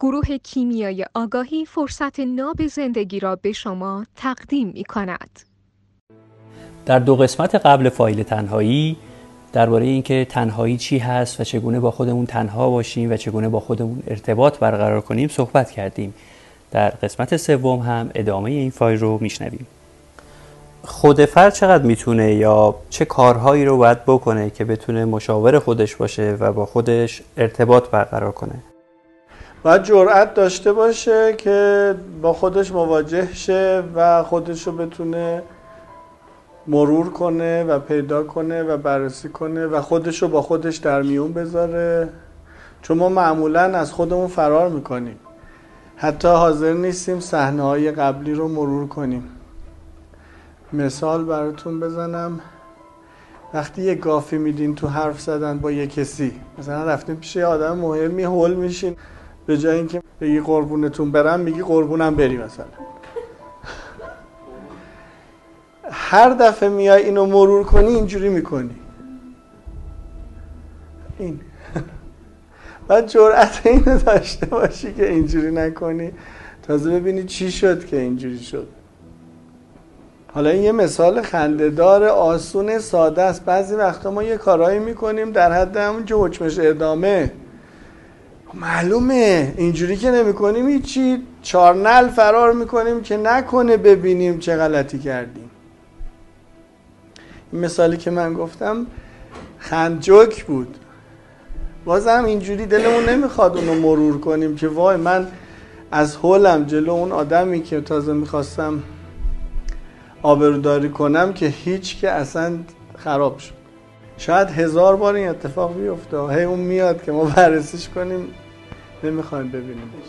گروه کیمیای آگاهی فرصت ناب زندگی را به شما تقدیم می کند. در دو قسمت قبل فایل تنهایی درباره اینکه تنهایی چی هست و چگونه با خودمون تنها باشیم و چگونه با خودمون ارتباط برقرار کنیم صحبت کردیم. در قسمت سوم هم ادامه این فایل رو میشنویم. خود فرد چقدر می‌تونه یا چه کارهایی رو باید بکنه که بتونه مشاور خودش باشه و با خودش ارتباط برقرار کنه باید جرأت داشته باشه که با خودش مواجه شه و خودش رو بتونه مرور کنه و پیدا کنه و بررسی کنه و خودش رو با خودش در میون بذاره. چون ما معمولا از خودمون فرار می‌کنیم. حتی حاضر نیستیم صحنه های قبلی رو مرور کنیم. مثال براتون بزنم. وقتی یه گافی میدین تو حرف زدن با یه کسی مثلا رفتیم پیش یه آدم مهمی هول میشین. به جای اینکه بگی قربونتون برم میگی قربونم بری مثلا. هر دفعه میای اینو مرور کنی اینجوری می‌کنی. این. بعد جرأت اینو داشته باشی که اینجوری نکنی. تازه ببینی چی شد که اینجوری شد. حالا این یه مثال خندهدار آسون ساده است. بعضی وقتا ما یه کارهایی می‌کنیم در حد همون که حکمش ادامه. معلومه. اینجوری که نمی کنیم هیچی چارنل فرار می‌کنیم که نکنه ببینیم چه غلطی کردیم. این مثالی که من گفتم خندجوک بود. بازم اینجوری دلمون نمی‌خواد اونو مرور کنیم که وای من از هولم جلو اون آدمی که تازه می‌خواستم آبروداری کنم که هیچ که اصلا خراب شد. شاید هزار بار این اتفاق بیفته. هی اون میاد که ما بررسیش کنیم. نمی‌خوایم ببینیمش.